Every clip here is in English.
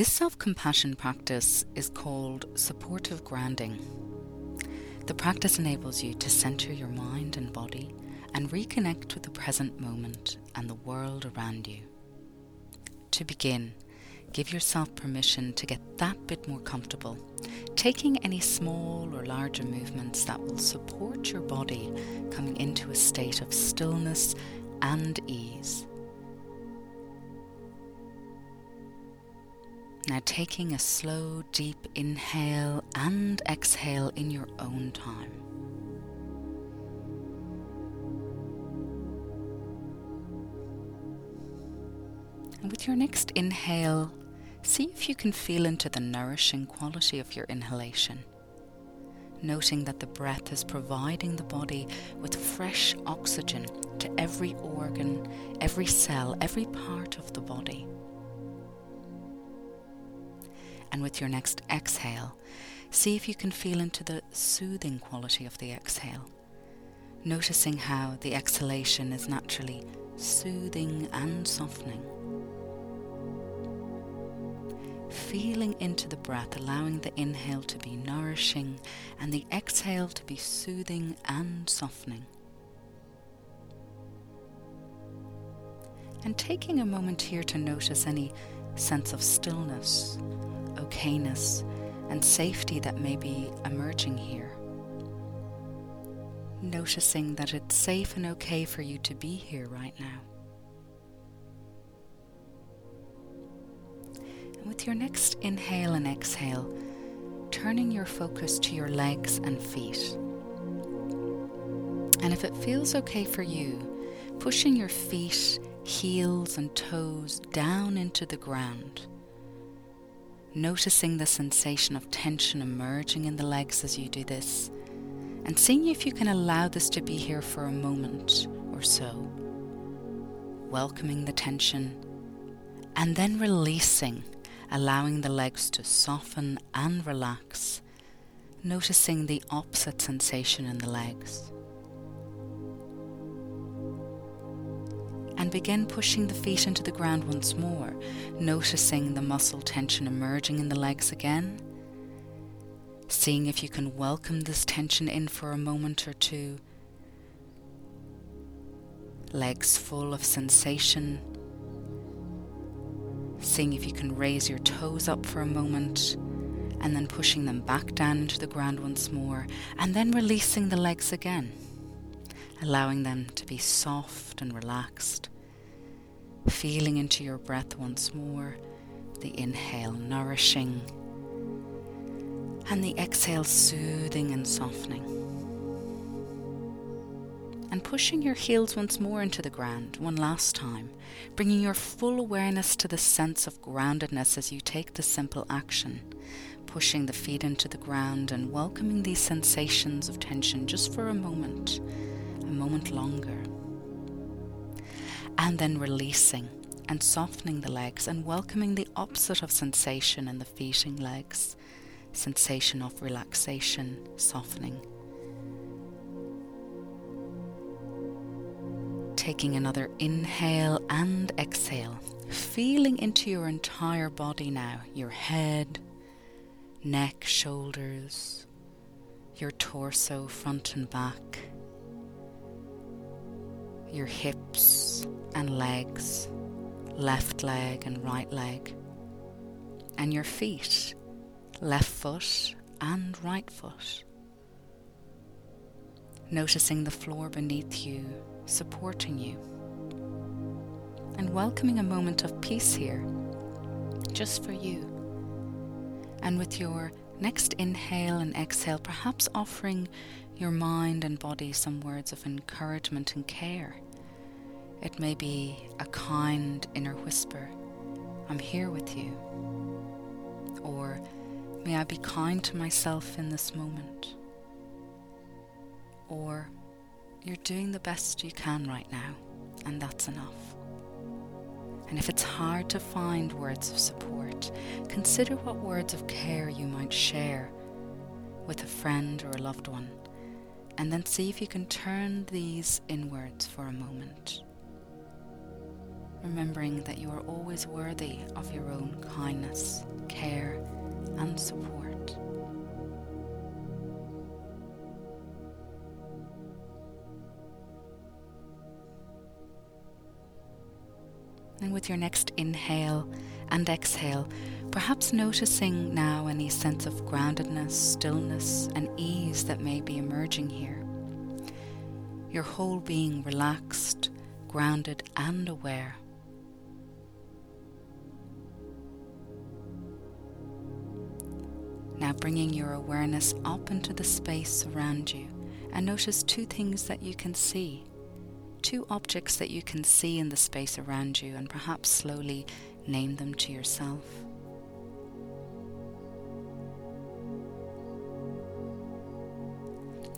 This self compassion practice is called supportive grounding. The practice enables you to center your mind and body and reconnect with the present moment and the world around you. To begin, give yourself permission to get that bit more comfortable, taking any small or larger movements that will support your body coming into a state of stillness and ease. Now, taking a slow, deep inhale and exhale in your own time. And with your next inhale, see if you can feel into the nourishing quality of your inhalation. Noting that the breath is providing the body with fresh oxygen to every organ, every cell, every part of the body. And with your next exhale, see if you can feel into the soothing quality of the exhale. Noticing how the exhalation is naturally soothing and softening feeling into the breath, allowing the inhale to be nourishing and the exhale to be soothing and softening. And taking a moment here to notice any sense of stillness, okayness, and safety that may be emerging here. Noticing that it's safe and okay for you to be here right now. And with your next inhale and exhale, turning your focus to your legs and feet. And if it feels okay for you, pushing your feet, heels, and toes down into the ground. Noticing the sensation of tension emerging in the legs as you do this, and seeing if you can allow this to be here for a moment or so. Welcoming the tension, and then releasing allowing the legs to soften and relax, noticing the opposite sensation in the legs. And begin pushing the feet into the ground once more, noticing the muscle tension emerging in the legs again. Seeing if you can welcome this tension in for a moment or two. Legs full of sensation seeing if you can raise your toes up for a moment and then pushing them back down into the ground once more and then releasing the legs again, allowing them to be soft and relaxed. Feeling into your breath once more, the inhale nourishing and the exhale soothing and softening and pushing your heels once more into the ground, one last time, bringing your full awareness to the sense of groundedness as you take the simple action, pushing the feet into the ground and welcoming these sensations of tension just for a moment, a moment longer. And then releasing and softening the legs and welcoming the opposite of sensation in the feet and legs, sensation of relaxation, softening. Taking another inhale and exhale, feeling into your entire body now your head, neck, shoulders, your torso, front and back, your hips and legs, left leg and right leg, and your feet, left foot and right foot. Noticing the floor beneath you supporting you. And welcoming a moment of peace here, just for you. And with your next inhale and exhale, perhaps offering your mind and body some words of encouragement and care. It may be a kind inner whisper, I'm here with you. Or, may I be kind to myself in this moment. Or, you're doing the best you can right now, and that's enough. And if it's hard to find words of support, consider what words of care you might share with a friend or a loved one, and then see if you can turn these inwards for a moment. Remembering that you are always worthy of your own kindness, care, and support. And with your next inhale and exhale, perhaps noticing now any sense of groundedness, stillness, and ease that may be emerging here. Your whole being relaxed, grounded, and aware. Now bringing your awareness up into the space around you and notice two things that you can see. Two objects that you can see in the space around you, and perhaps slowly name them to yourself.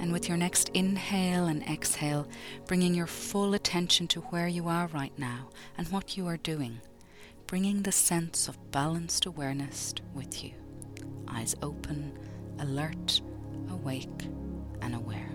And with your next inhale and exhale, bringing your full attention to where you are right now and what you are doing, bringing the sense of balanced awareness with you eyes open, alert, awake, and aware.